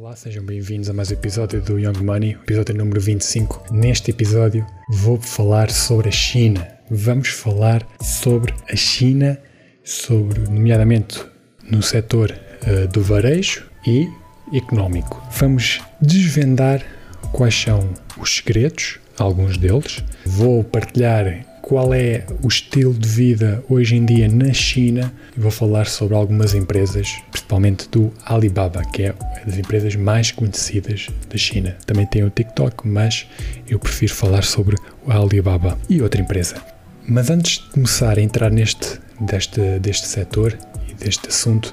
Olá, sejam bem-vindos a mais um episódio do Young Money, episódio número 25. Neste episódio vou falar sobre a China. Vamos falar sobre a China, sobre, nomeadamente, no setor uh, do varejo e económico. Vamos desvendar quais são os segredos, alguns deles. Vou partilhar qual é o estilo de vida hoje em dia na China e vou falar sobre algumas empresas, principalmente do Alibaba, que é das empresas mais conhecidas da China. Também tem o TikTok, mas eu prefiro falar sobre o Alibaba e outra empresa. Mas antes de começar a entrar neste deste, deste setor e deste assunto,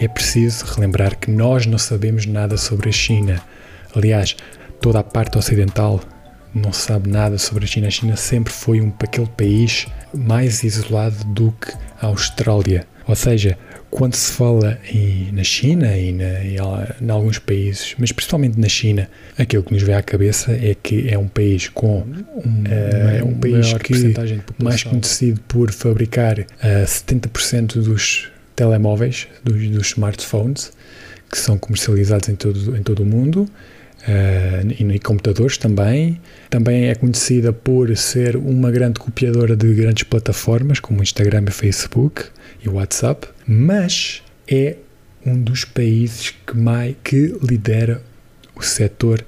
é preciso relembrar que nós não sabemos nada sobre a China. Aliás, toda a parte ocidental não se sabe nada sobre a China. A China sempre foi um, aquele país mais isolado do que a Austrália. Ou seja, quando se fala em, na China e na, em, em, alguns países, mas principalmente na China, aquilo que nos vem à cabeça é que é um país com um, uh, um país que mais conhecido por fabricar uh, eh, 70% dos telemóveis, dos, dos smartphones, que são comercializados em todo, em todo o mundo uh, e, e computadores também. Também é conhecida por ser uma grande copiadora de grandes plataformas como Instagram e Facebook e WhatsApp, mas é um dos países que, mais, que lidera o setor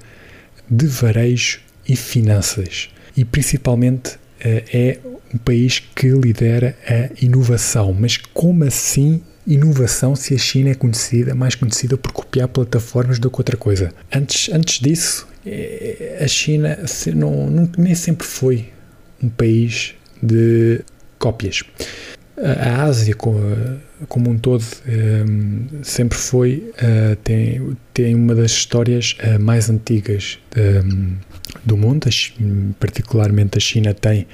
de varejo e finanças e principalmente uh, é um país que lidera a inovação. Mas como assim inovação se a China é conhecida, mais conhecida por copiar plataformas do que outra coisa. Antes, antes disso, eh, a China não, não, nem sempre foi um país de cópias. A Ásia, como um todo, ehm, sempre foi, eh, tem, tem uma das histórias eh, mais antigas ehm, do mundo, particularmente a China tem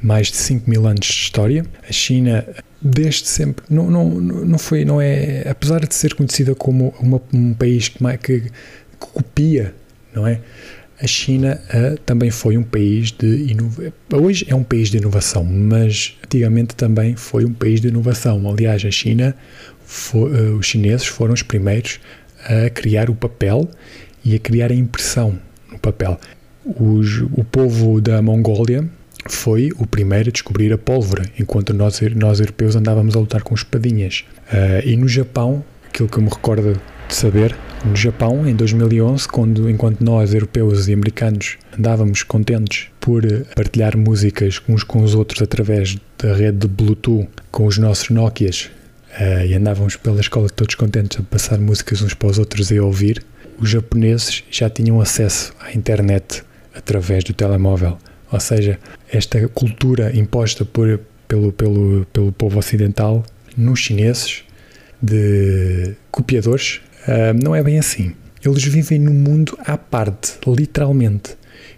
mais de 5 mil anos de história. A China desde sempre não, não, não foi não é apesar de ser conhecida como uma, um país que, que, que, copia não é a China uh, também foi um país de inovação. Hoje é um país de inovação, mas antigamente também foi um país de inovação. Aliás, a China, foi, uh, os chineses foram os primeiros a criar o papel e a criar a impressão no papel. Os, o povo da Mongólia foi o primeiro a descobrir a pólvora, enquanto nós, nós europeus andávamos a lutar com espadinhas. Uh, e no Japão, aquilo que eu me recordo de saber, no Japão, em 2011, quando, enquanto nós, europeus e americanos, andávamos contentes por partilhar músicas uns com os outros através da rede de Bluetooth com os nossos Nokias uh, e andávamos pela escola todos contentes a passar músicas uns para os outros e a ouvir, os japoneses já tinham acesso à internet através do telemóvel. Ou seja, esta cultura imposta por, pelo, pelo, pelo povo ocidental nos chineses de copiadores uh, não é bem assim. Eles vivem num mundo à parte, literalmente.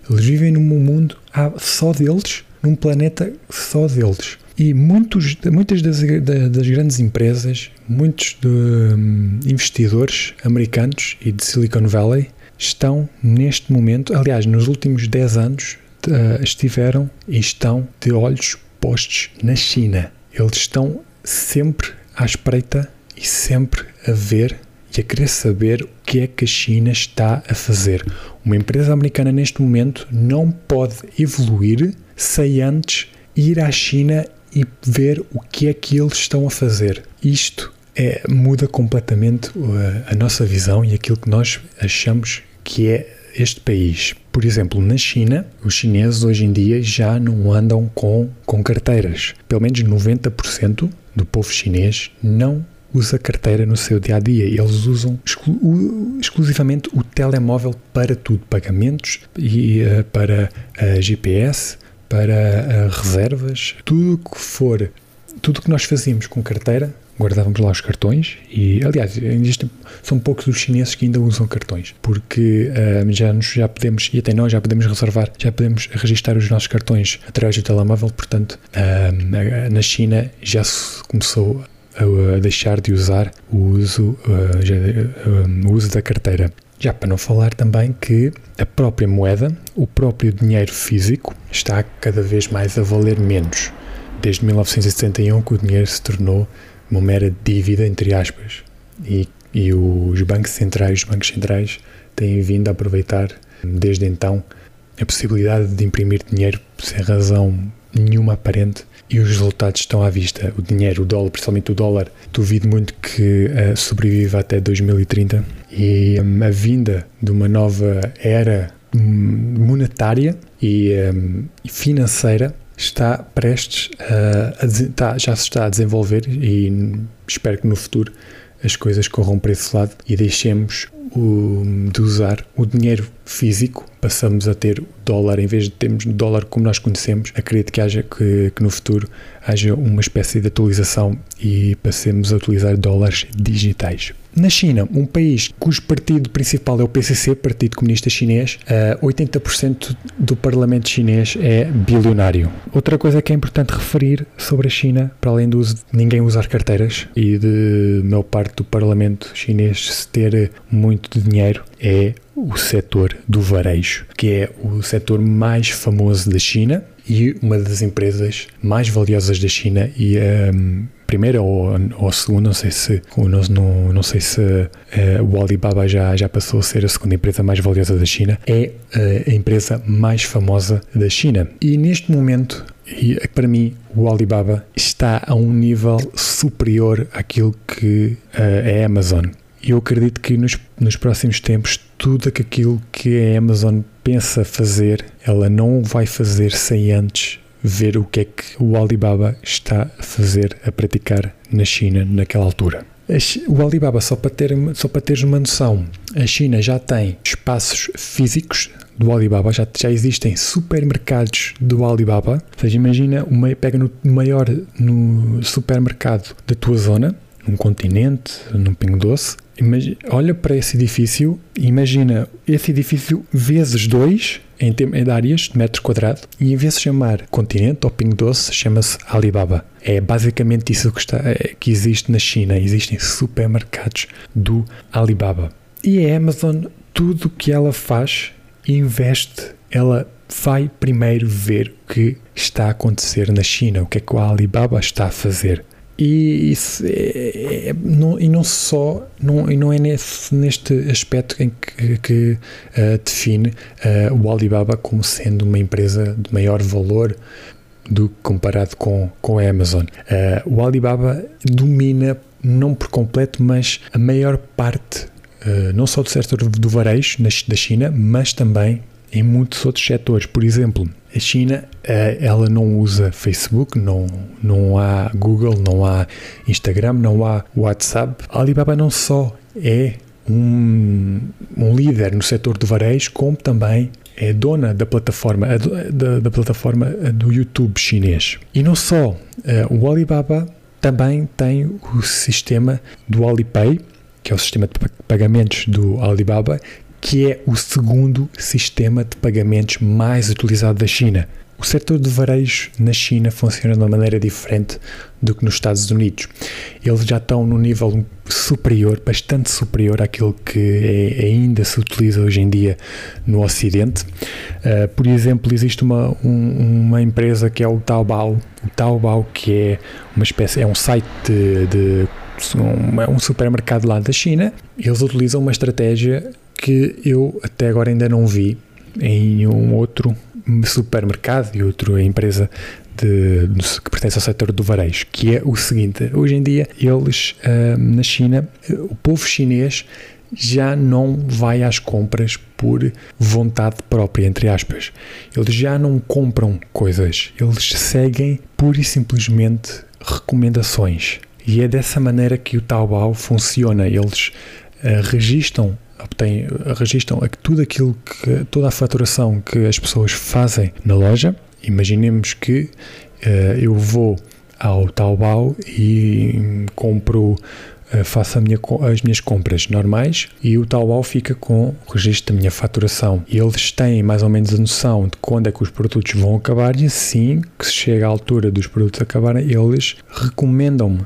Eles vivem num mundo só deles, num planeta só deles. E muitos, muitas das, das grandes empresas, muitos de, um, investidores americanos e de Silicon Valley estão neste momento, aliás, nos últimos 10 anos, uh, estiveram e estão de olhos postos na China. Eles estão sempre à espreita e sempre a ver e a querer saber o que é que a China está a fazer. Uma empresa americana neste momento não pode evoluir sem antes ir à China e ver o que é que eles estão a fazer. Isto é, muda completamente a, a nossa visão e aquilo que nós achamos que é este país. Por exemplo, na China, os chineses hoje em dia já não andam com, com carteiras. Pelo menos 90% do povo chinês não usa carteira no seu dia a dia. Eles usam exclu exclusivamente o telemóvel para tudo: pagamentos e uh, para uh, GPS, para uh, reservas, tudo que for, tudo que nós fazíamos com carteira guardávamos lá os cartões e, aliás, existem, são poucos os chineses que ainda usam cartões, porque uh, já, nos, já podemos, e até nós já podemos reservar, já podemos registrar os nossos cartões através do telemóvel, portanto, uh, na China já se começou a, a deixar de usar o uso, uh, já, o uso da carteira. Já para não falar também que a própria moeda, o próprio dinheiro físico, está cada vez mais a valer menos. Desde 1971 que o dinheiro se tornou uma mera dívida, entre aspas. E e os bancos centrais, os bancos centrais têm vindo a aproveitar desde então a possibilidade de imprimir dinheiro sem razão nenhuma aparente e os resultados estão à vista. O dinheiro, o dólar, principalmente o dólar, duvido muito que uh, sobreviva até 2030 e um, a vinda de uma nova era monetária e um, financeira está prestes a, a está, já se está a desenvolver e espero que no futuro as coisas corram para esse lado e deixemos o, de usar o dinheiro físico, passamos a ter o dólar em vez de termos o dólar como nós conhecemos. Acredito que haja que, que no futuro haja uma espécie de atualização e passemos a utilizar dólares digitais. Na China, um país cujo partido principal é o PCC, Partido Comunista Chinês, 80% eh, do parlamento chinês é bilionário. Outra coisa que é importante referir sobre a China, para além do uso de ninguém usar carteiras e de maior parte do parlamento chinês ter muito dinheiro, é o setor do varejo, que é o setor mais famoso da China e uma das empresas mais valiosas da China e um, primeira ou, ou a segunda, não sei se não, não, sei se uh, o Alibaba já, já passou a ser a segunda empresa mais valiosa da China, é uh, a empresa mais famosa da China. E neste momento, e para mim, o Alibaba está a um nível superior àquilo que uh, é a Amazon. Eu acredito que nos, nos próximos tempos tudo aquilo que a Amazon pensa fazer, ela não vai fazer sem antes ver o que é que o Alibaba está a fazer, a praticar na China naquela altura. O Alibaba, só para, ter, só para teres uma noção, a China já tem espaços físicos do Alibaba, já, já existem supermercados do Alibaba. Ou seja, imagina, uma, pega no maior no supermercado da tua zona, num continente, num Pingo Doce, imagina, olha para esse edifício imagina esse edifício vezes dois em, em áreas de metro quadrado e em vez de chamar continente ou Pingo Doce, chama-se Alibaba. É basicamente isso que, está, é, que existe na China. Existem supermercados do Alibaba. E a Amazon, tudo o que ela faz, investe, ela vai primeiro ver o que está a acontecer na China, o que é que o Alibaba está a fazer. E, isso é, é, não, e não só, não, e não é nesse, neste aspecto em que, que uh, define uh, o Alibaba como sendo uma empresa de maior valor do que comparado com, com a Amazon. Uh, o Alibaba domina, não por completo, mas a maior parte, não só do setor do varejo na, da China, mas também em muitos outros setores. Por exemplo, a China eh, ela não usa Facebook, não, não há Google, não há Instagram, não há WhatsApp. A Alibaba não só é um, um líder no setor do varejo, como também é dona da plataforma, da, da plataforma do YouTube chinês. E não só, eh, o Alibaba também tem o sistema do Alipay, que é o sistema de pagamentos do Alibaba, que é o segundo sistema de pagamentos mais utilizado da China. O setor de varejo na China funciona de uma maneira diferente do que nos Estados Unidos. Eles já estão num nível superior, bastante superior àquilo que é, ainda se utiliza hoje em dia no Ocidente. Uh, por exemplo, existe uma, um, uma empresa que é o Taobao, o Taobao que é uma espécie, é um site de, de um, um supermercado lá da China. Eles utilizam uma estratégia que eu até agora ainda não vi em um outro supermercado e outra empresa de, que pertence ao setor do varejo, que é o seguinte: hoje em dia, eles uh, na China, o povo chinês já não vai às compras por vontade própria, entre aspas. Eles já não compram coisas, eles seguem pura e simplesmente recomendações. E é dessa maneira que o Taobao funciona. Eles uh, registam obtêm, registram tudo aquilo que, toda a faturação que as pessoas fazem na loja. Imaginemos que uh, eu vou ao Taobao e compro, uh, faço minha, as minhas compras normais e o Taobao fica com o registro da minha faturação. E eles têm mais ou menos a noção de quando é que os produtos vão acabar e assim que se chega à altura dos produtos acabarem, eles recomendam-me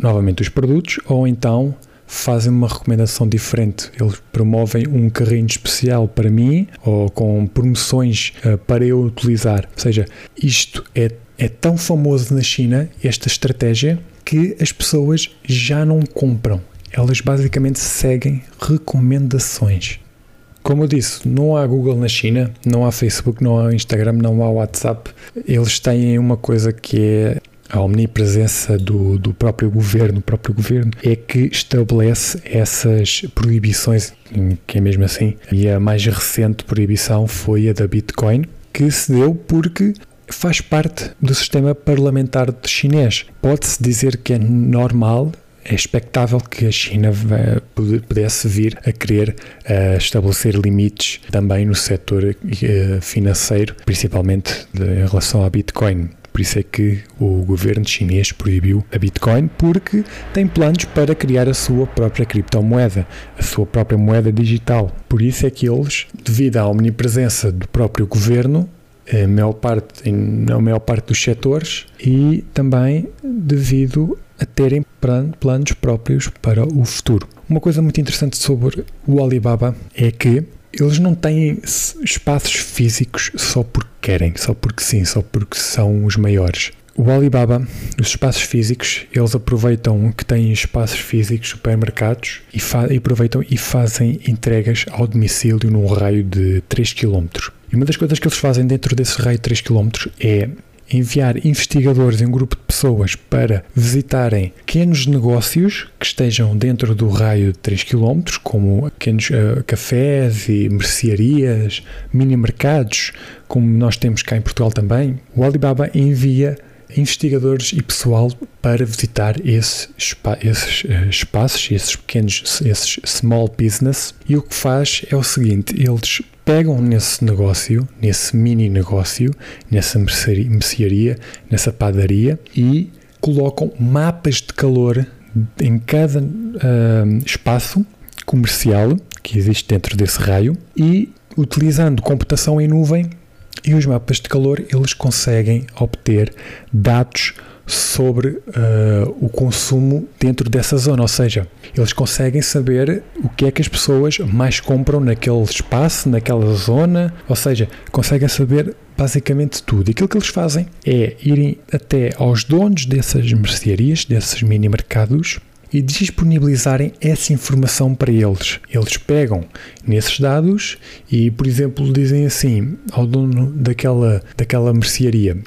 novamente os produtos ou então fazem uma recomendação diferente. Eles promovem um carrinho especial para mim ou com promoções uh, para eu utilizar. Ou seja, isto é, é tão famoso na China, esta estratégia, que as pessoas já não compram. elas basicamente seguem recomendações. Como eu disse, não há Google na China, não há Facebook, não há Instagram, não há WhatsApp. Eles têm uma coisa que é a omnipresença do, do próprio governo, o próprio governo é que estabelece essas proibições, que é mesmo assim. E a mais recente proibição foi a da Bitcoin, que se deu porque faz parte do sistema parlamentar chinês. Pode-se dizer que é normal é expectável que a China pudesse vir a querer uh, estabelecer limites também no setor uh, financeiro, principalmente em relação à Bitcoin. Por isso é que o governo chinês proibiu a Bitcoin, porque tem planos para criar a sua própria criptomoeda, a sua própria moeda digital. Por isso é que eles, devido à omnipresença do próprio governo, a maior parte, na maior parte dos setores e também devido a terem planos próprios para o futuro. Uma coisa muito interessante sobre o Alibaba é que eles não têm espaços físicos só porque querem, só porque sim, só porque são os maiores. O Alibaba, os espaços físicos, eles aproveitam que têm espaços físicos, supermercados, e, e aproveitam e fazem entregas ao domicílio num raio de 3 km. E uma das coisas que eles fazem dentro desse raio de 3 km é enviar investigadores em um grupo de pessoas para visitarem pequenos negócios que estejam dentro do raio de 3 km, como pequenos uh, cafés e mercearias, mini mercados, como nós temos cá em Portugal também. O Alibaba envia investigadores e pessoal para visitar esses, esses uh, espaços, esses pequenos, esses small business, e o que faz é o seguinte: eles pegam nesse negócio, nesse mini negócio, nessa mercearia, nessa padaria e colocam mapas de calor em cada uh, espaço comercial que existe dentro desse raio e utilizando computação em nuvem e os mapas de calor eles conseguem obter dados sobre uh, o consumo dentro dessa zona, ou seja, eles conseguem saber o que é que as pessoas mais compram naquele espaço, naquela zona, ou seja, conseguem saber basicamente tudo. E aquilo que eles fazem é irem até aos donos dessas mercearias, desses mini mercados, e disponibilizarem essa informação para eles. Eles pegam nesses dados e, por exemplo, dizem assim ao dono daquela, daquela mercearia: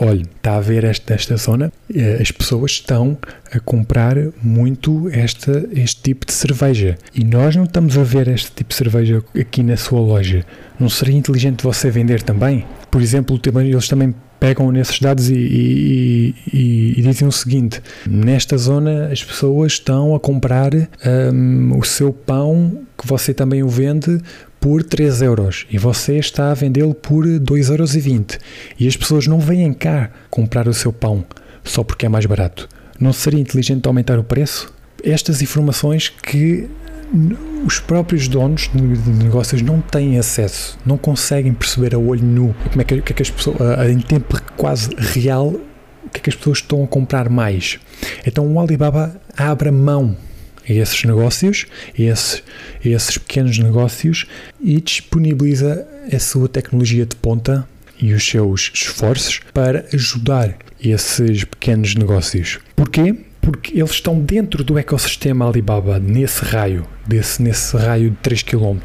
olha, está a ver esta, esta zona, eh, as pessoas estão a comprar muito esta, este tipo de cerveja e nós não estamos a ver este tipo de cerveja aqui na sua loja. Não seria inteligente você vender também? Por exemplo, eles também pegam nesses dados e, e, e, e, dizem o seguinte: nesta zona as pessoas estão a comprar um, o seu pão que você também o vende por 3 euros e você está a vendê-lo por 2,20 euros e as pessoas não vêm cá comprar o seu pão só porque é mais barato. Não seria inteligente aumentar o preço? Estas informações que os próprios donos de negócios não têm acesso, não conseguem perceber a olho nu como é que, que, é que as pessoas, em tempo quase real, o que é que as pessoas estão a comprar mais. Então o Alibaba abre mão a esses negócios, a esses, a esses pequenos negócios e disponibiliza a sua tecnologia de ponta e os seus esforços para ajudar esses pequenos negócios. Porquê? Porque eles estão dentro do ecossistema Alibaba, nesse raio, desse, nesse raio de 3 km.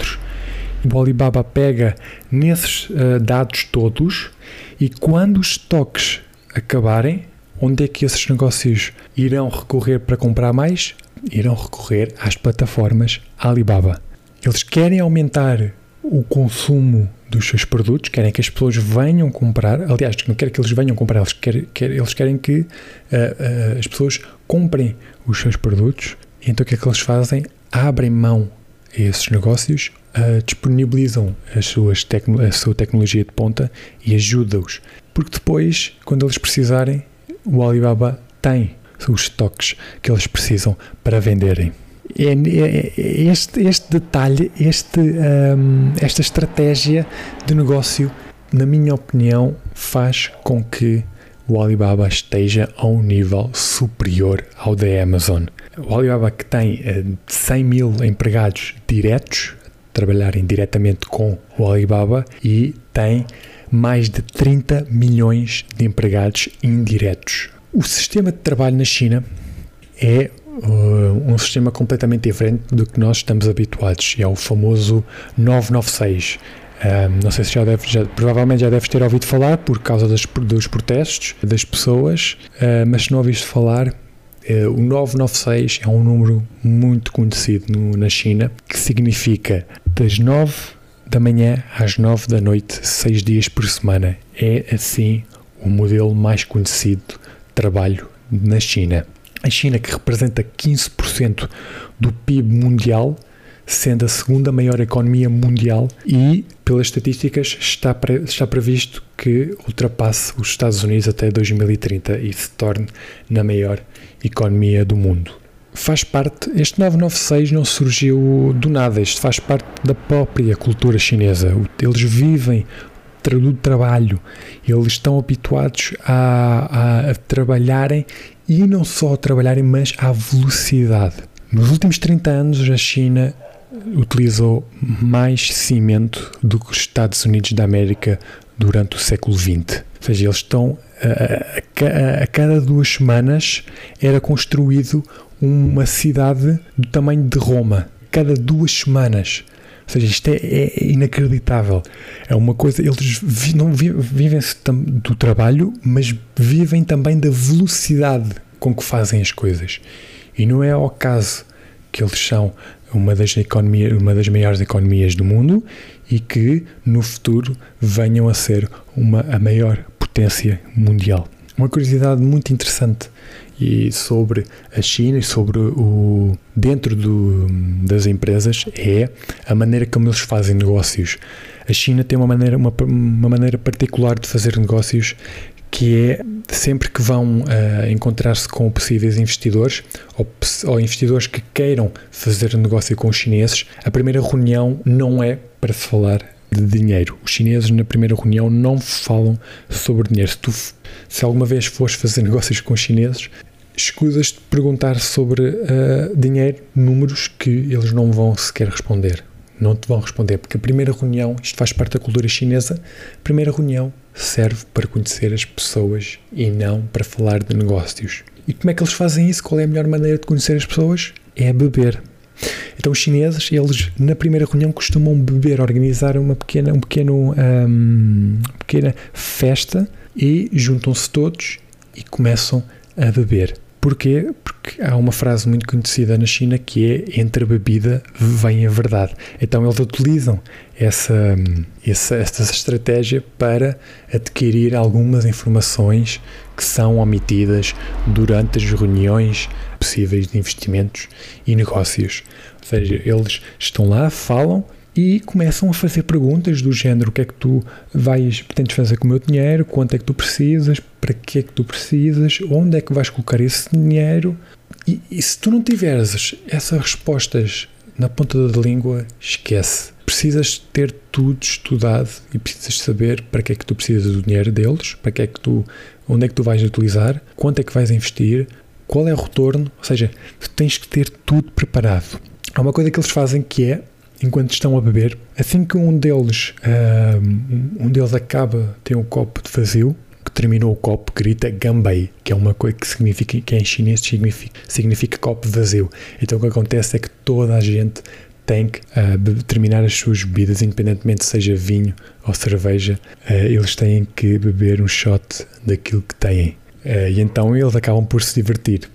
O Alibaba pega nesses uh, dados todos e quando os estoques acabarem, onde é que esses negócios irão recorrer para comprar mais? Irão recorrer às plataformas Alibaba. Eles querem aumentar o consumo dos seus produtos, querem que as pessoas venham comprar. Aliás, não querem que eles venham comprar, eles querem, eles querem que uh, uh, as pessoas comprem os seus produtos. Então o que é que eles fazem? Abrem mão a esses negócios, uh, disponibilizam as suas a sua tecnologia de ponta e ajudam-os. Porque depois, quando eles precisarem, o Alibaba tem os estoques que eles precisam para venderem. É, é, é este, este detalhe, este, um, esta estratégia de negócio, na minha opinião, faz com que o Alibaba esteja a um nível superior ao da Amazon. O Alibaba que tem 100 eh, mil empregados diretos, trabalharem diretamente com o Alibaba e tem mais de 30 milhões de empregados indiretos. O sistema de trabalho na China é uh, um sistema completamente diferente do que nós estamos habituados. É o famoso 996. Um, não sei se já deve, já, provavelmente já deves ter ouvido falar por causa das, dos protestos das pessoas, uh, mas se não ouviste falar, uh, o 996 é um número muito conhecido no, na China que significa das 9 da manhã às 9 da noite, 6 dias por semana. É assim o modelo mais conhecido trabalho na China. A China, que representa 15% do PIB mundial, sendo a segunda maior economia mundial e, pelas estatísticas, está, pre, está previsto que ultrapasse os Estados Unidos até 2030 e se torne na maior economia do mundo. Faz parte, este 996 não surgiu do nada, isto faz parte da própria cultura chinesa. Eles vivem do trabalho, eles estão habituados a, a, a trabalharem e não só a trabalharem, mas à velocidade. Nos últimos 30 anos, a China utilizou mais cimento do que os Estados Unidos da América durante o século XX. Ou seja, eles estão a, a, a cada duas semanas era construído uma cidade do tamanho de Roma. Cada duas semanas. Ou seja, isto é, é inacreditável. É uma coisa. Eles vi, não vi, vivem do trabalho, mas vivem também da velocidade com que fazem as coisas. E não é ao caso que eles são uma das, economia, uma das maiores economias do mundo e que no futuro venham a ser uma, a maior potência mundial. Uma curiosidade muito interessante e sobre a China e sobre o dentro do, das empresas é a maneira como eles fazem negócios. A China tem uma maneira, uma, uma maneira particular de fazer negócios que é sempre que vão uh, encontrar-se com possíveis investidores ou, ou, investidores que queiram fazer negócio com os chineses, a primeira reunião não é para se falar de dinheiro. Os chineses na primeira reunião não falam sobre dinheiro. Se, tu, se alguma vez fores fazer negócios com os chineses, escusas de perguntar sobre uh, dinheiro, números que eles não vão sequer responder. Não te vão responder, porque a primeira reunião, isto faz parte da cultura chinesa, a primeira reunião serve para conhecer as pessoas e não para falar de negócios. E como é que eles fazem isso? Qual é a melhor maneira de conhecer as pessoas? É beber. Então os chineses, eles na primeira reunião costumam beber, organizar uma pequena, um pequeno, um, pequena festa e juntam-se todos e começam a beber. Porquê? Porque há uma frase muito conhecida na China que é entre a bebida vem a verdade. Então eles utilizam essa, essa, essa estratégia para adquirir algumas informações que são omitidas durante as reuniões possíveis de investimentos e negócios. Ou seja, eles estão lá, falam e começam a fazer perguntas do género: o que é que tu vais, pretendes fazer com o meu dinheiro? Quanto é que tu precisas? Para que é que tu precisas? Onde é que vais colocar esse dinheiro? E, e se tu não tiveres essas respostas na ponta da língua, esquece. Precisas ter tudo estudado e precisas saber para que é que tu precisas do dinheiro deles, para que é que tu, onde é que tu vais utilizar, quanto é que vais investir, qual é o retorno, ou seja, tu tens que ter tudo preparado. Há uma coisa que eles fazem que é enquanto estão a beber, assim que um deles, um deles acaba, tem um copo de vazio, que terminou o copo, grita Gambei, que é uma coisa que significa, que em chinês significa, significa copo vazio. Então o que acontece é que toda a gente tem que uh, terminar as suas bebidas, independentemente seja vinho ou cerveja, uh, eles têm que beber um shot daquilo que têm. Uh, e então eles acabam por se divertir.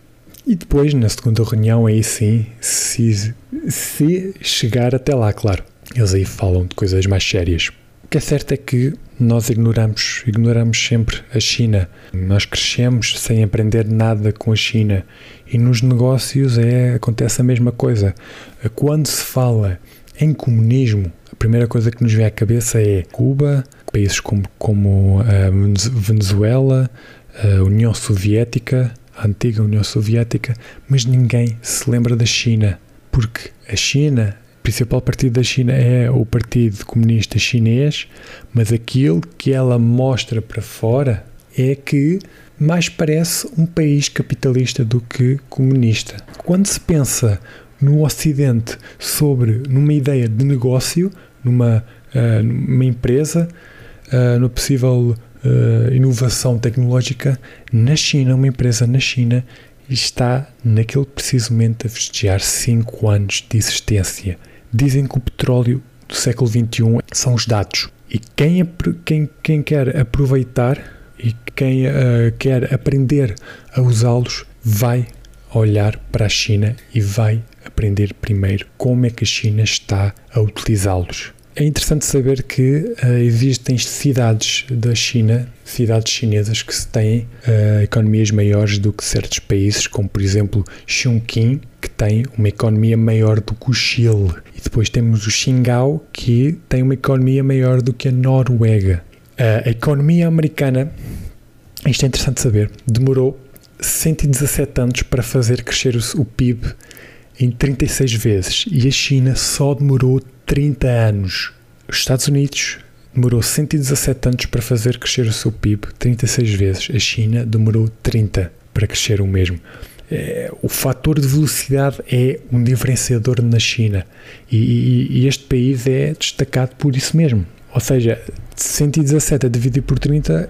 E depois, na segunda reunião, aí sim, se, se chegar até lá, claro. Eles aí falam de coisas mais sérias. O que é certo é que nós ignoramos, ignoramos sempre a China. Nós crescemos sem aprender nada com a China. E nos negócios é, acontece a mesma coisa. Quando se fala em comunismo, a primeira coisa que nos vem à cabeça é Cuba, países como, como a Venezuela, a União Soviética, a antiga União Soviética, mas ninguém se lembra da China, porque a China, o principal partido da China é o Partido Comunista Chinês, mas aquilo que ela mostra para fora é que mais parece um país capitalista do que comunista. Quando se pensa no Ocidente sobre numa ideia de negócio, numa, uh, numa empresa, uh, no possível uh, inovação tecnológica na China, uma empresa na China, está naquele preciso momento a festejar 5 anos de existência. Dizem que o petróleo do século XXI são os dados. E quem, quem, quem quer aproveitar e quem uh, quer aprender a usá-los vai olhar para a China e vai aprender primeiro como é que a China está a utilizá-los. É interessante saber que uh, existem cidades da China, cidades chinesas que têm uh, economias maiores do que certos países, como por exemplo Chongqing, que tem uma economia maior do que o Chile. E depois temos o Xingao, que tem uma economia maior do que a Noruega. Uh, a economia americana, isto é interessante saber, demorou 117 anos para fazer crescer o, o PIB em 36 vezes e a China só demorou 30 anos. Os Estados Unidos demorou 117 anos para fazer crescer o seu PIB 36 vezes. A China demorou 30 para crescer o mesmo. É, o fator de velocidade é um diferenciador na China e, e, e, este país é destacado por isso mesmo. Ou seja, 117 a dividir por 30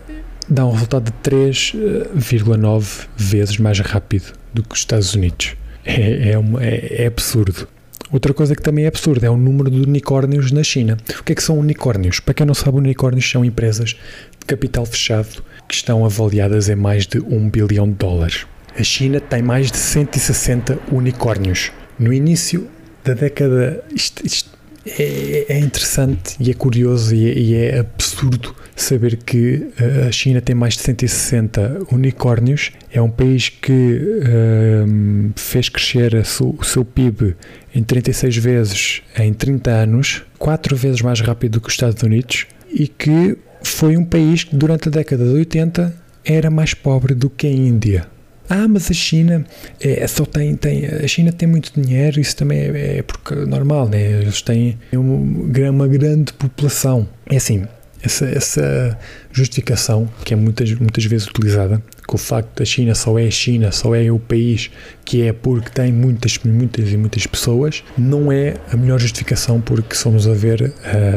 dá um resultado de 3,9 vezes mais rápido do que os Estados Unidos. É, é, uma, é, é absurdo. Outra coisa que também é absurda é o número de unicórnios na China. O que é que são unicórnios? Para quem não sabe, unicórnios são empresas de capital fechado que estão avaliadas em mais de 1 bilhão de dólares. A China tem mais de 160 unicórnios. No início da década, isto, isto é, é, interessante e é curioso e é, e é, absurdo saber que eh, a China tem mais de 160 unicórnios. É um país que uh, fez crescer o seu PIB em 36 vezes em 30 anos, 4 vezes mais rápido do que os Estados Unidos, e que foi um país que durante a década de 80 era mais pobre do que a Índia. Ah, mas a China é, só tem, tem. A China tem muito dinheiro, isso também é, é porque normal, né? Eles têm uma, uma grande população. É assim, essa, essa justificação, que é muitas, muitas vezes utilizada, que o facto da China só é a China, só é o país que é porque tem muitas, muitas e muitas pessoas, não é a melhor justificação, porque somos a ver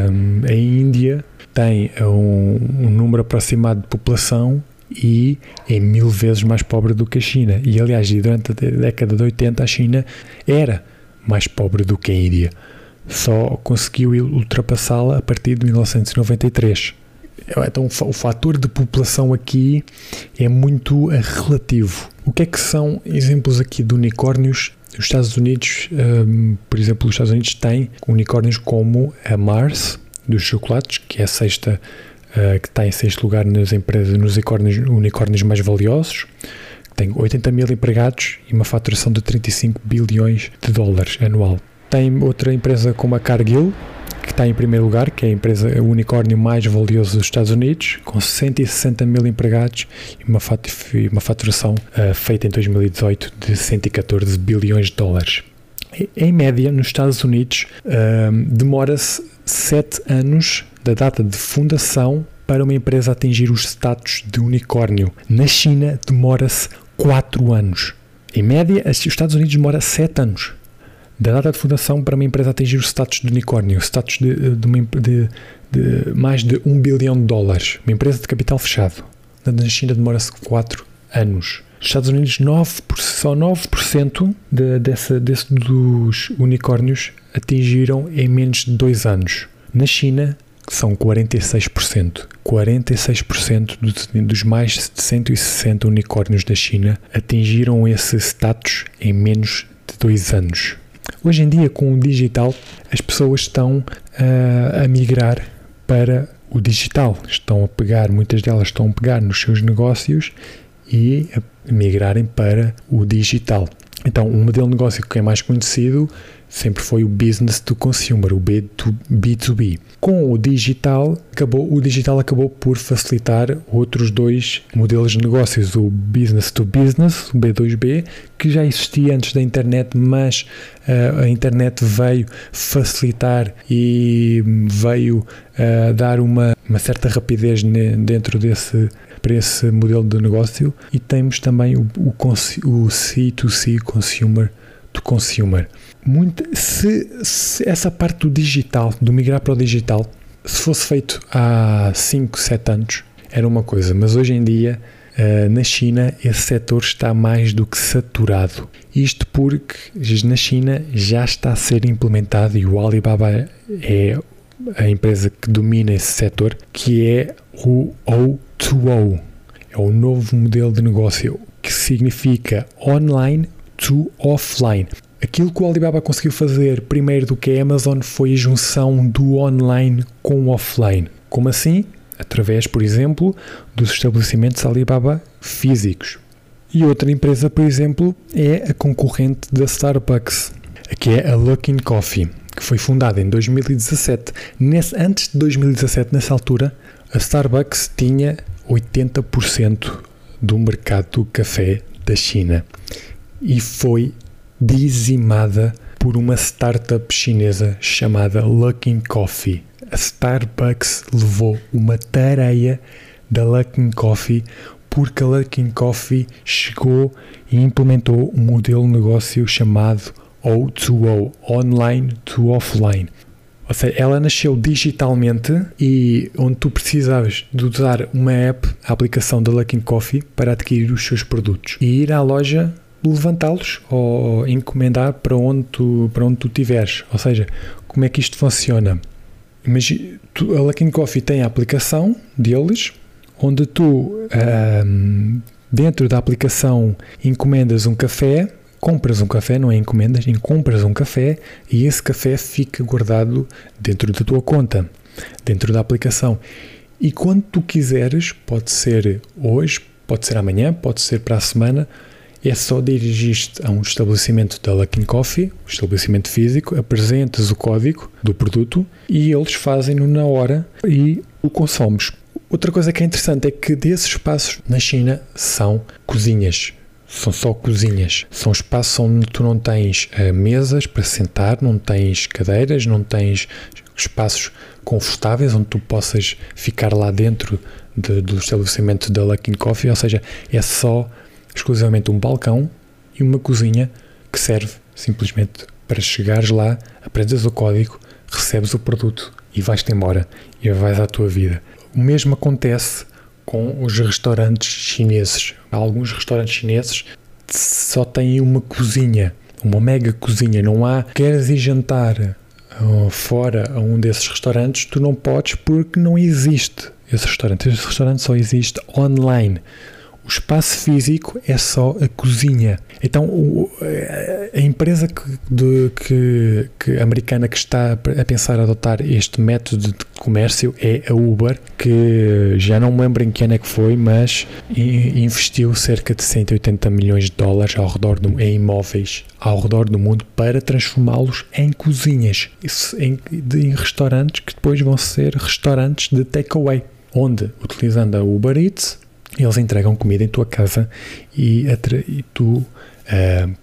um, a Índia tem um, um número aproximado de população e é mil vezes mais pobre do que a China. E aliás, durante a década de 80 a China era mais pobre do que a Índia. Só conseguiu ultrapassá-la a partir de 1993. Então o fator de população aqui é muito relativo. O que é que são exemplos aqui de unicórnios? Os Estados Unidos, um, por exemplo, os Estados Unidos têm unicórnios como a Mars dos chocolates, que é a sexta uh, que está em sexto lugar nas empresas, nos unicórnios, unicórnios mais valiosos, tem 80 mil empregados e uma faturação de 35 bilhões de dólares anual. Tem outra empresa como a Cargill, que está em primeiro lugar, que é a empresa, o unicórnio mais valioso dos Estados Unidos, com 160 mil empregados e uma, faturação uh, feita em 2018 de 114 bilhões de dólares. Em média, nos Estados Unidos, uh, demora-se 7 anos da data de fundação para uma empresa atingir o status de unicórnio. Na China demora-se 4 anos. Em média, os Estados Unidos demora 7 anos da data de fundação para uma empresa atingir o status de unicórnio, o status de, de, uma, de, de, mais de 1 bilhão de dólares, uma empresa de capital fechado. Na China demora-se 4 anos. Nos Estados Unidos, 9%, só 9% de, dessa, desse, dos unicórnios atingiram em menos de 2 anos. Na China, são 46%. 46% dos, mais de 160 unicórnios da China atingiram esse status em menos de dois anos. Hoje em dia, com o digital, as pessoas estão uh, a migrar para o digital. Estão a pegar, muitas delas estão a pegar nos seus negócios e a migrarem para o digital. Então, um modelo de negócio que é mais conhecido sempre foi o business to consumer, o B2B. Com o digital, acabou, o digital acabou por facilitar outros dois modelos de negócios, o business to business, o B2B, que já existia antes da internet, mas uh, a internet veio facilitar e veio uh, dar uma, uma certa rapidez dentro desse para esse modelo de negócio e temos também o, o, o C2C, Consumer to Consumer. Se, se, essa parte do digital, do migrar para o digital, se fosse feito há 5, 7 anos, era uma coisa, mas hoje em dia uh, na China esse setor está mais do que saturado. Isto porque na China já está a ser implementado e o Alibaba é a empresa que domina esse setor, que é o O2O. É o novo modelo de negócio que significa online to offline. Aquilo que o Alibaba conseguiu fazer primeiro do que a Amazon foi a junção do online com o offline. Como assim? Através, por exemplo, dos estabelecimentos Alibaba físicos. E outra empresa, por exemplo, é a concorrente da Starbucks, que é a Luckin Coffee, que foi fundada em 2017. Nesse, antes de 2017, nessa altura, a Starbucks tinha 80% do mercado do café da China e foi dizimada por uma startup chinesa chamada Luckin Coffee. A Starbucks levou uma tareia da Luckin Coffee porque a Luckin Coffee chegou e implementou um modelo de negócio chamado O2O, Online to Offline. Ou seja, ela nasceu digitalmente e onde tu precisavas de usar uma app, a aplicação da Luckin Coffee, para adquirir os seus produtos e ir à loja levantá-los ou encomendar para onde tu, para onde tu tiveres. Ou seja, como é que isto funciona? Imagina, tu, a Luckin Coffee tem a aplicação deles, onde tu, um, dentro da aplicação, encomendas um café, compras um café, não é encomendas, compras um café e esse café fica guardado dentro da tua conta, dentro da aplicação. E quando tu quiseres, pode ser hoje, pode ser amanhã, pode ser para a semana, é só dirigir-te a um estabelecimento da Luckin Coffee, um estabelecimento físico, apresentas o código do produto e eles fazem-no na hora e o consomes. Outra coisa que é interessante é que desses espaços na China são cozinhas. São só cozinhas. São espaços onde tu não tens uh, mesas para sentar, não tens cadeiras, não tens espaços confortáveis onde tu possas ficar lá dentro de, do estabelecimento da Luckin Coffee, ou seja, é só exclusivamente um balcão e uma cozinha que serve simplesmente para chegares lá, aprendes o código, recebes o produto e vais-te embora e vais à tua vida. O mesmo acontece com os restaurantes chineses. Alguns restaurantes chineses só têm uma cozinha, uma mega cozinha. Não há, queres ir jantar uh, fora a um desses restaurantes, tu não podes porque não existe esse restaurante. Esse restaurante só existe online. O espaço físico é só a cozinha. Então, o, a empresa que, de, que, que, americana que está a pensar adotar este método de comércio é a Uber, que já não me lembro em que ano é que foi, mas investiu cerca de 180 milhões de dólares ao redor do, em imóveis ao redor do mundo para transformá-los em cozinhas, em, em restaurantes que depois vão ser restaurantes de takeaway, onde, utilizando a Uber Eats, eles entregam comida em tua casa e, e tu uh,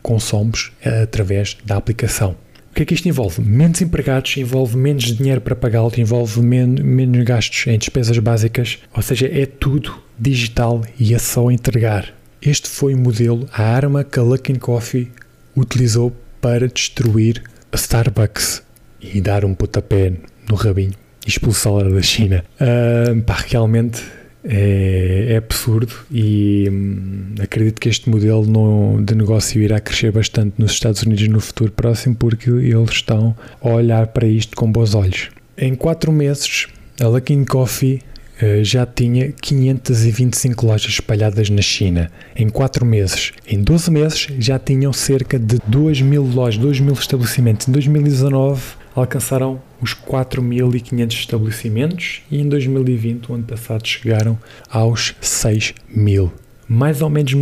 consomes através da aplicação. O que é que isto envolve? Menos empregados, envolve menos dinheiro para pagá-los, envolve men menos gastos em despesas básicas, ou seja, é tudo digital e é só entregar. Este foi o modelo, a arma que a Luckin Coffee utilizou para destruir a Starbucks e dar um pontapé no rabinho e expulsá-la da China. Uh, pá, realmente é, é absurdo e hum, acredito que este modelo no, de negócio irá crescer bastante nos Estados Unidos no futuro próximo porque eles estão a olhar para isto com bons olhos. Em 4 meses, a Luckin Coffee uh, já tinha 525 lojas espalhadas na China. Em 4 meses. Em 12 meses já tinham cerca de 2 mil lojas, 2 mil estabelecimentos. Em 2019 alcançaram os 4.500 estabelecimentos e em 2020, o ano passado, chegaram aos 6 mil. Mais ou menos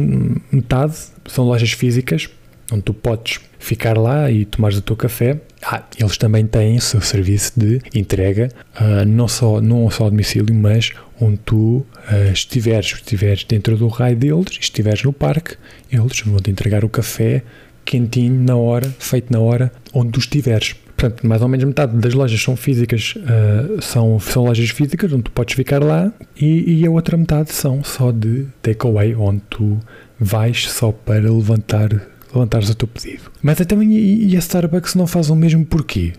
metade são lojas físicas, onde tu podes ficar lá e tomares o teu café. Ah, eles também têm o seu serviço de entrega, uh, não, só, não só a domicílio, mas onde tu uh, estiveres, estiveres dentro do raio deles, estiveres no parque, eles vão te entregar o café quentinho, na hora, feito na hora, onde tu estiveres. Portanto, mais ou menos metade das lojas são físicas, uh, são, são lojas físicas onde tu podes ficar lá e, e a outra metade são só de takeaway, onde tu vais só para levantar, levantares o teu pedido. Mas também e, e a Starbucks não faz o mesmo porquê?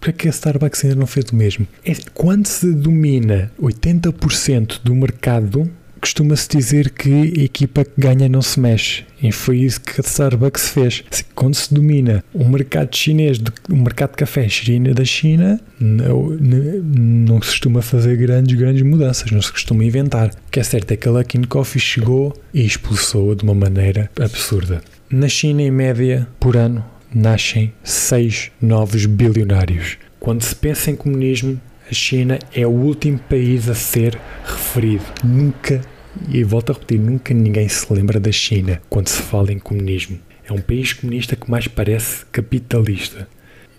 Para que a Starbucks ainda não fez o mesmo? É, quando se domina 80% do mercado costuma-se dizer que a equipa que ganha não se mexe. E foi isso que a Starbucks fez. Quando se domina o mercado chinês, o mercado de café China da China, não, não se costuma fazer grandes, grandes mudanças, não se costuma inventar. O que é certo é que a Luckin Coffee chegou e expulsou-a de uma maneira absurda. Na China, em média, por ano, nascem seis novos bilionários. Quando se pensa em comunismo, a China é o último país a ser referido. Nunca, e volto a repetir, nunca ninguém se lembra da China quando se fala em comunismo. É um país comunista que mais parece capitalista.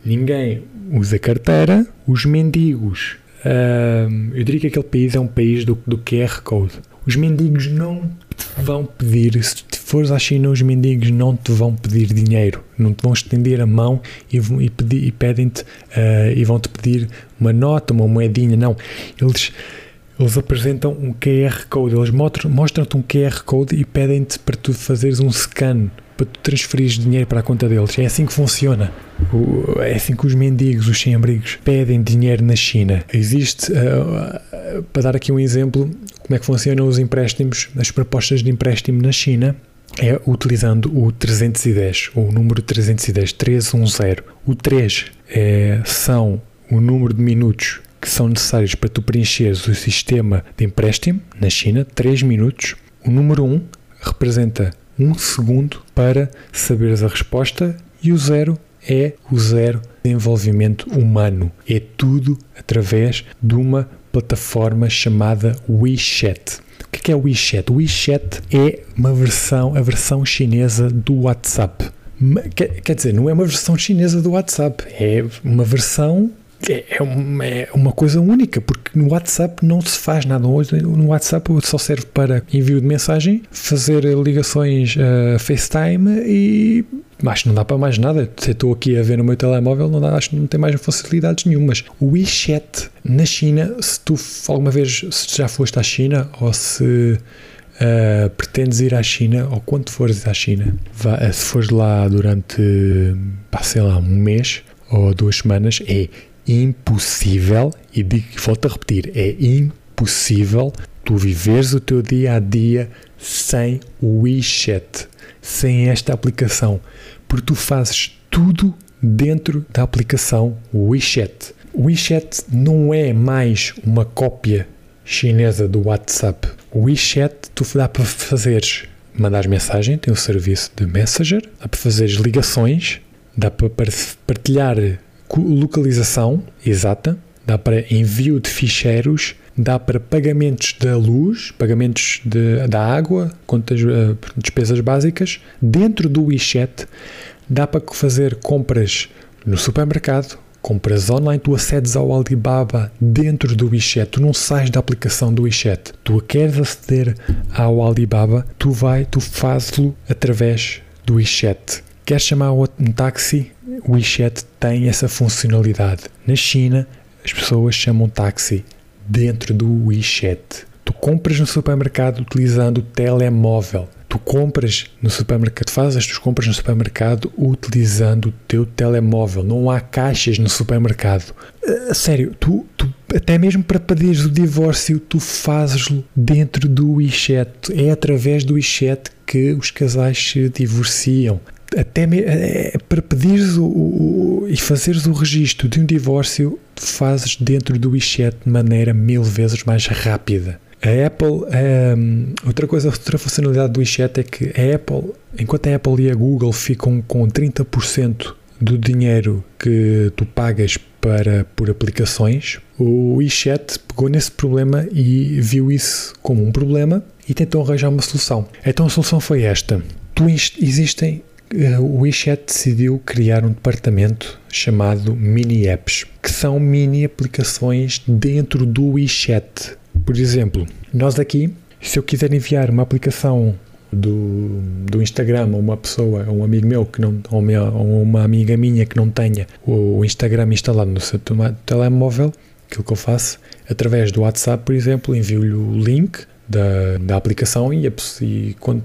Ninguém usa carteira, os mendigos. Uh, eu diria que aquele país é um país do, do QR Code. Os mendigos não te vão pedir, se fores à China, os mendigos não te vão pedir dinheiro, não te vão estender a mão e, e, e pedem-te uh, e vão-te pedir uma nota, uma moedinha, não. Eles, eles apresentam um QR Code, eles mostram-te um QR Code e pedem-te para tu fazeres um scan para tu transferires dinheiro para a conta deles. É assim que funciona. é assim que os mendigos, os sem-abrigos, pedem dinheiro na China. Existe, uh, uh, para dar aqui um exemplo, como é que funcionam os empréstimos, as propostas de empréstimo na China é utilizando o 310, o número 310, 310. O 3 é, são o número de minutos que são necessários para tu preencheres o sistema de empréstimo na China, 3 minutos. O número 1 representa um segundo para saberes a resposta e o zero é o zero de envolvimento humano. É tudo através de uma plataforma chamada WeChat. O que é o WeChat? O WeChat é uma versão, a versão chinesa do WhatsApp. Quer dizer, não é uma versão chinesa do WhatsApp, é uma versão é, é uma, é uma coisa única, porque no WhatsApp não se faz nada. No WhatsApp só serve para envio de mensagem, fazer ligações uh, FaceTime e acho que não dá para mais nada. Se estou aqui a ver no meu telemóvel, não dá, acho que não tem mais facilidades nenhumas. O WeChat na China, se tu alguma vez se já foste à China ou se uh, pretendes ir à China ou quando fores à China, vá, se fores lá durante, sei lá, um mês ou duas semanas, é impossível, e digo, volto a repetir, é impossível tu viveres o teu dia a dia sem o WeChat, sem esta aplicação, porque tu fazes tudo dentro da aplicação WeChat. O WeChat não é mais uma cópia chinesa do WhatsApp. O WeChat tu dá para fazeres mandar mensagem, tem o um serviço de Messenger, dá para fazeres ligações, dá para partilhar localização exata, dá para envio de ficheiros, dá para pagamentos da luz, pagamentos de, da água, contas, uh, despesas básicas. Dentro do WeChat dá para fazer compras no supermercado, compras online, tu acedes ao Alibaba dentro do WeChat, tu não sais da aplicação do WeChat. Tu queres aceder ao Alibaba, tu vai, tu fazes-lo através do WeChat. Queres chamar um táxi? O WeChat tem essa funcionalidade. Na China, as pessoas chamam táxi dentro do WeChat. Tu compras no supermercado utilizando o telemóvel. Tu compras no supermercado, fazes as tuas compras no supermercado utilizando o teu telemóvel. Não há caixas no supermercado. A sério, tu, tu até mesmo para pedires o divórcio, tu fazes-lo dentro do WeChat. É através do WeChat que os casais se divorciam até me, é, para pedires o, o, e fazeres o registro de um divórcio, fazes dentro do WeChat de maneira mil vezes mais rápida. A Apple, um, outra coisa, outra funcionalidade do WeChat é que a Apple, enquanto a Apple e a Google ficam com 30% do dinheiro que tu pagas para por aplicações, o WeChat pegou nesse problema e viu isso como um problema e tentou arranjar uma solução. Então a solução foi esta. Tu, existem o WeChat decidiu criar um departamento chamado Mini Apps, que são mini aplicações dentro do WeChat. Por exemplo, nós aqui, se eu quiser enviar uma aplicação do, do Instagram a uma pessoa, a um amigo meu que não, ou uma, ou uma amiga minha que não tenha o Instagram instalado no seu telemóvel, aquilo que eu faço, através do WhatsApp, por exemplo, envio-lhe o link da, da aplicação e, a, e quando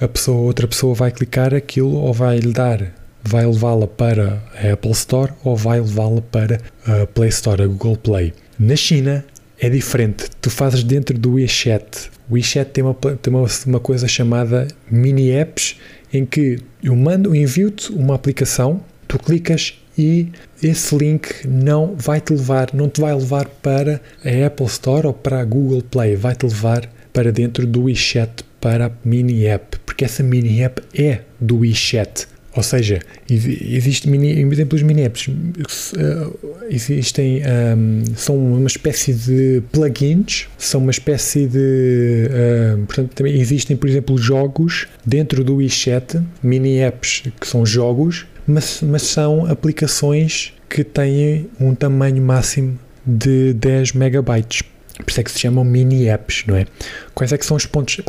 a pessoa, outra pessoa vai clicar aquilo ou vai lhe dar vai levá-la para a Apple Store ou vai levá-la para a Play Store, a Google Play. Na China é diferente. Tu fazes dentro do WeChat O WeChat tem uma, tem uma, uma coisa chamada mini apps em que eu mando, envio-te uma aplicação, tu clicas e esse link não vai te levar, não te vai levar para a Apple Store ou para a Google Play, vai te levar para dentro do WeChat para a mini app, porque essa mini app é do WeChat. Ou seja, existe mini, exemplos mini apps, eh, existem, um, são uma espécie de plugins, são uma espécie de, um, portanto, também existem, por exemplo, jogos dentro do WeChat, mini apps que são jogos, mas, mas são aplicações que têm um tamanho máximo de 10 megabytes. Por isso é que se chamam mini apps, não é? Quais é que são os pontos?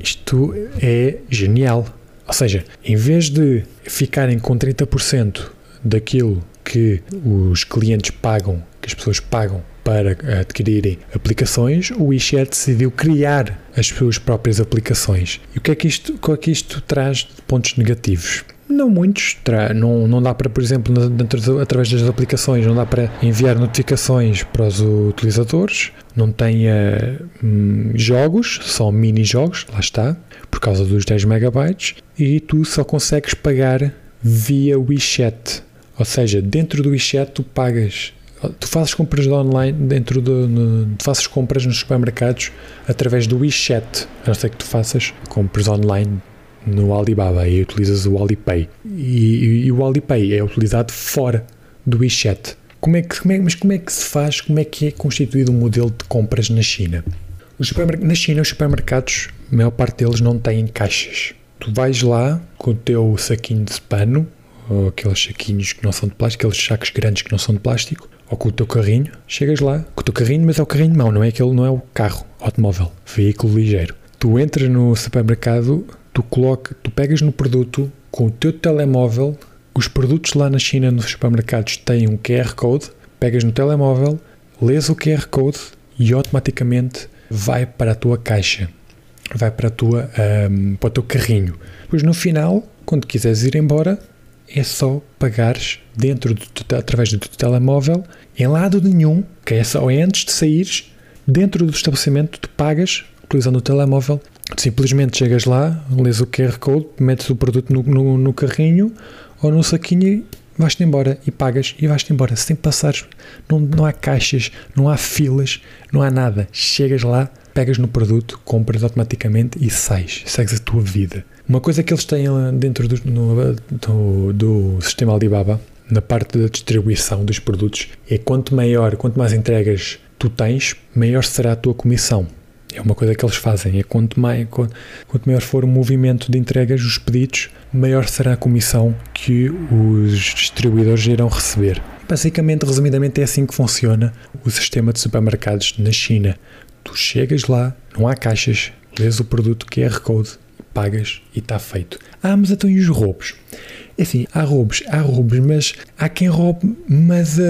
Isto é genial. Ou seja, em vez de ficarem com 30% daquilo que os clientes pagam, que as pessoas pagam para adquirirem aplicações, o WeChat decidiu criar as suas próprias aplicações. E o que é que isto, o que é que isto traz de pontos negativos? Não muitos. Não, não dá para, por exemplo, através das aplicações, não dá para enviar notificações para os utilizadores. Não tem uh, jogos, só mini-jogos, lá está, por causa dos 10 megabytes. E tu só consegues pagar via WeChat. Ou seja, dentro do WeChat tu pagas tu fazes compras online dentro do. No, tu fazes compras nos supermercados através do WeChat. A não ser que tu faças compras online no Alibaba e utilizas o Alipay. E, e, o Alipay é utilizado fora do WeChat. Como é que, como é, mas como é que se faz, como é que é constituído um modelo de compras na China? na China, os supermercados, a maior parte deles não têm caixas. Tu vais lá com o teu saquinho de pano, ou aqueles saquinhos que não são de plástico, aqueles sacos grandes que não são de plástico, ou com o teu carrinho, chegas lá com o teu carrinho, mas é o carrinho de mão, não é aquele, não é o carro, automóvel, veículo ligeiro. Tu entras no supermercado, tu coloca, tu pegas no produto com o teu telemóvel, os produtos lá na China nos supermercados têm um QR Code, pegas no telemóvel, lês o QR Code e automaticamente vai para a tua caixa, vai para, a tua, um, para o teu carrinho. Depois no final, quando quiseres ir embora, é só pagares dentro do, através do teu telemóvel, em lado nenhum, que é só antes de saíres, dentro do estabelecimento, tu pagas utilizando o telemóvel simplesmente chegas lá, lês o QR Code, metes o produto no, no, no carrinho ou no saquinho e vais-te embora e pagas e vais-te embora sem passar. Não, não há caixas, não há filas, não há nada. Chegas lá, pegas no produto, compras automaticamente e sais. Segues a tua vida. Uma coisa que eles têm dentro do, no, do, do sistema Alibaba, na parte da distribuição dos produtos, é quanto maior, quanto mais entregas tu tens, maior será a tua comissão. É uma coisa que eles fazem. É quanto, mais, quanto, quanto maior for o movimento de entregas dos pedidos, maior será a comissão que os distribuidores irão receber. Basicamente, resumidamente, é assim que funciona o sistema de supermercados na China. Tu chegas lá, não há caixas, lês o produto QR Code, pagas e está feito. Ah, mas então e os roubos? Enfim, há roubos, há roubos, mas há quem roube, mas uh,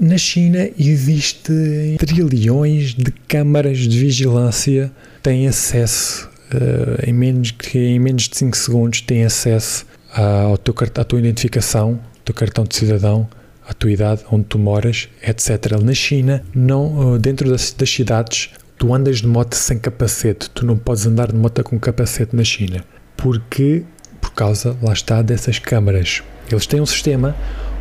na China existe trilhões de câmaras de vigilância têm acesso uh, em, menos, em menos de 5 segundos têm acesso ao teu, à tua identificação, teu cartão de cidadão, a tua idade, onde tu moras, etc. Na China, não, dentro das, das cidades, tu andas de moto sem capacete, tu não podes andar de moto com capacete na China, porque por causa, lá está, dessas câmaras. Eles têm um sistema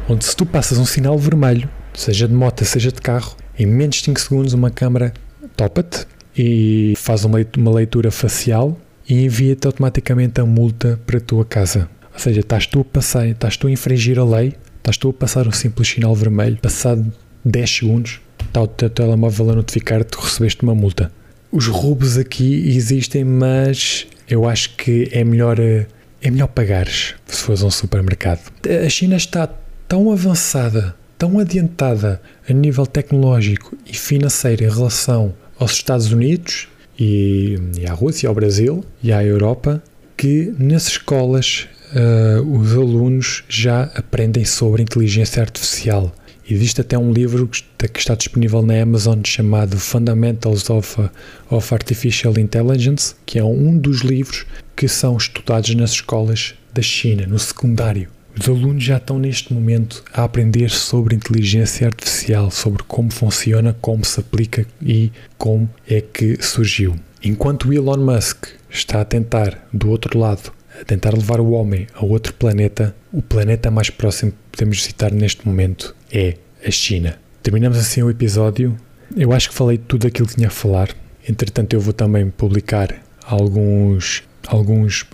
onde se tu passas um sinal vermelho, seja de moto, seja de carro, em menos de 5 segundos uma câmara topa-te e faz uma leitura facial e envia-te automaticamente a multa para a tua casa. Ou seja, estás tu a passar, estás tu a infringir a lei, estás tu a passar um simples sinal vermelho, passado 10 segundos, está o teu telemóvel a notificar-te que recebeste uma multa. Os roubos aqui existem, mas eu acho que é melhor eh, é melhor pagares se fores a um supermercado. A China está tão avançada, tão adiantada a nível tecnológico e financeiro em relação aos Estados Unidos e, e à Rússia, ao Brasil e à Europa, que nas escolas uh, os alunos já aprendem sobre inteligência artificial. Existe até um livro que está disponível na Amazon chamado Fundamentals of, of Artificial Intelligence, que é um dos livros que são estudados nas escolas da China, no secundário. Os alunos já estão neste momento a aprender sobre inteligência artificial, sobre como funciona, como se aplica e como é que surgiu. enquanto Elon Musk está a tentar, do outro lado, a tentar levar o homem a outro planeta, o planeta mais próximo que podemos citar neste momento é a China. Terminamos assim o episódio. Eu acho que falei tudo aquilo que tinha a falar. Entretanto, eu vou também publicar alguns, alguns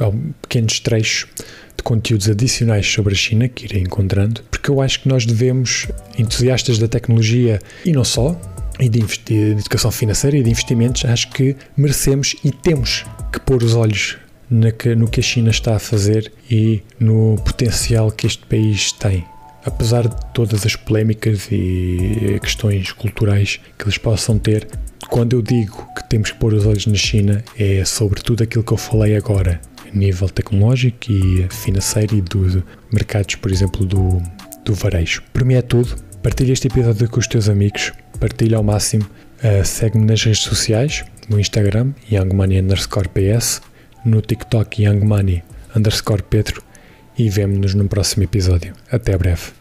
pequenos trechos de conteúdos adicionais sobre a China que irei encontrando, porque eu acho que nós devemos, entusiastas da tecnologia e não só, e de, de educação financeira e de investimentos, acho que merecemos e temos que pôr os olhos no que a China está a fazer e no potencial que este país tem. Apesar de todas as polémicas e questões culturais que eles possam ter, quando eu digo que temos que pôr os olhos na China, é sobre tudo aquilo que eu falei agora, a nível tecnológico e financeiro e dos mercados, por exemplo, do, do varejo. Para mim é tudo. Partilha este episódio com os teus amigos, partilha ao máximo, uh, segue-me nas redes sociais, no Instagram, youngmoney underscore ps, no TikTok youngmoney underscore pedro e vemo-nos no próximo episódio. Até breve.